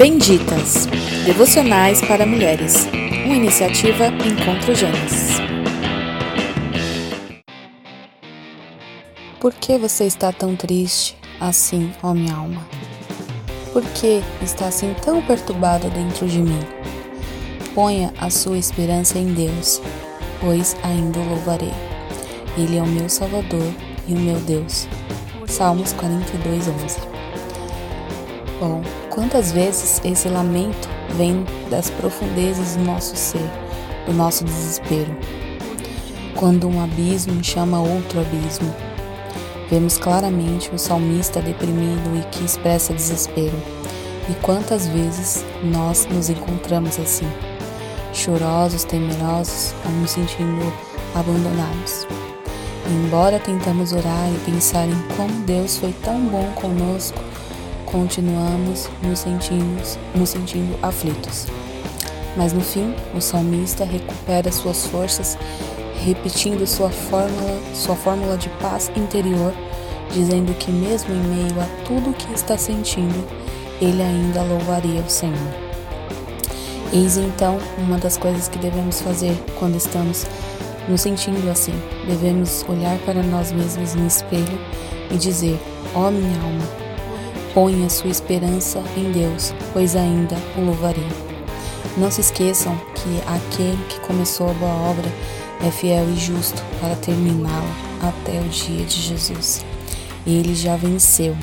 Benditas Devocionais para Mulheres, uma iniciativa Encontro Gênesis. Por que você está tão triste assim, ó minha alma? Por que está assim tão perturbada dentro de mim? Ponha a sua esperança em Deus, pois ainda o louvarei. Ele é o meu Salvador e o meu Deus. Salmos 42, 11. Bom, quantas vezes esse lamento vem das profundezas do nosso ser, do nosso desespero? Quando um abismo chama outro abismo, vemos claramente o salmista deprimido e que expressa desespero. E quantas vezes nós nos encontramos assim, chorosos, temerosos ou nos sentindo abandonados? embora tentamos orar e pensar em como Deus foi tão bom conosco, continuamos nos sentindo, nos sentindo aflitos. Mas no fim, o salmista recupera suas forças, repetindo sua fórmula, sua fórmula de paz interior, dizendo que mesmo em meio a tudo o que está sentindo, ele ainda louvaria o Senhor. Eis então uma das coisas que devemos fazer quando estamos nos sentindo assim. Devemos olhar para nós mesmos no espelho e dizer: Ó oh, minha alma, Ponha sua esperança em Deus, pois ainda o louvarei. Não se esqueçam que aquele que começou a boa obra é fiel e justo para terminá-la até o dia de Jesus. Ele já venceu.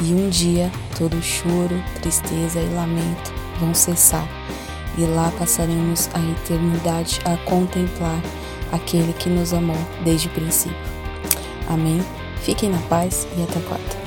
E um dia todo choro, tristeza e lamento vão cessar, e lá passaremos a eternidade a contemplar aquele que nos amou desde o princípio. Amém? Fiquem na paz e até quarta.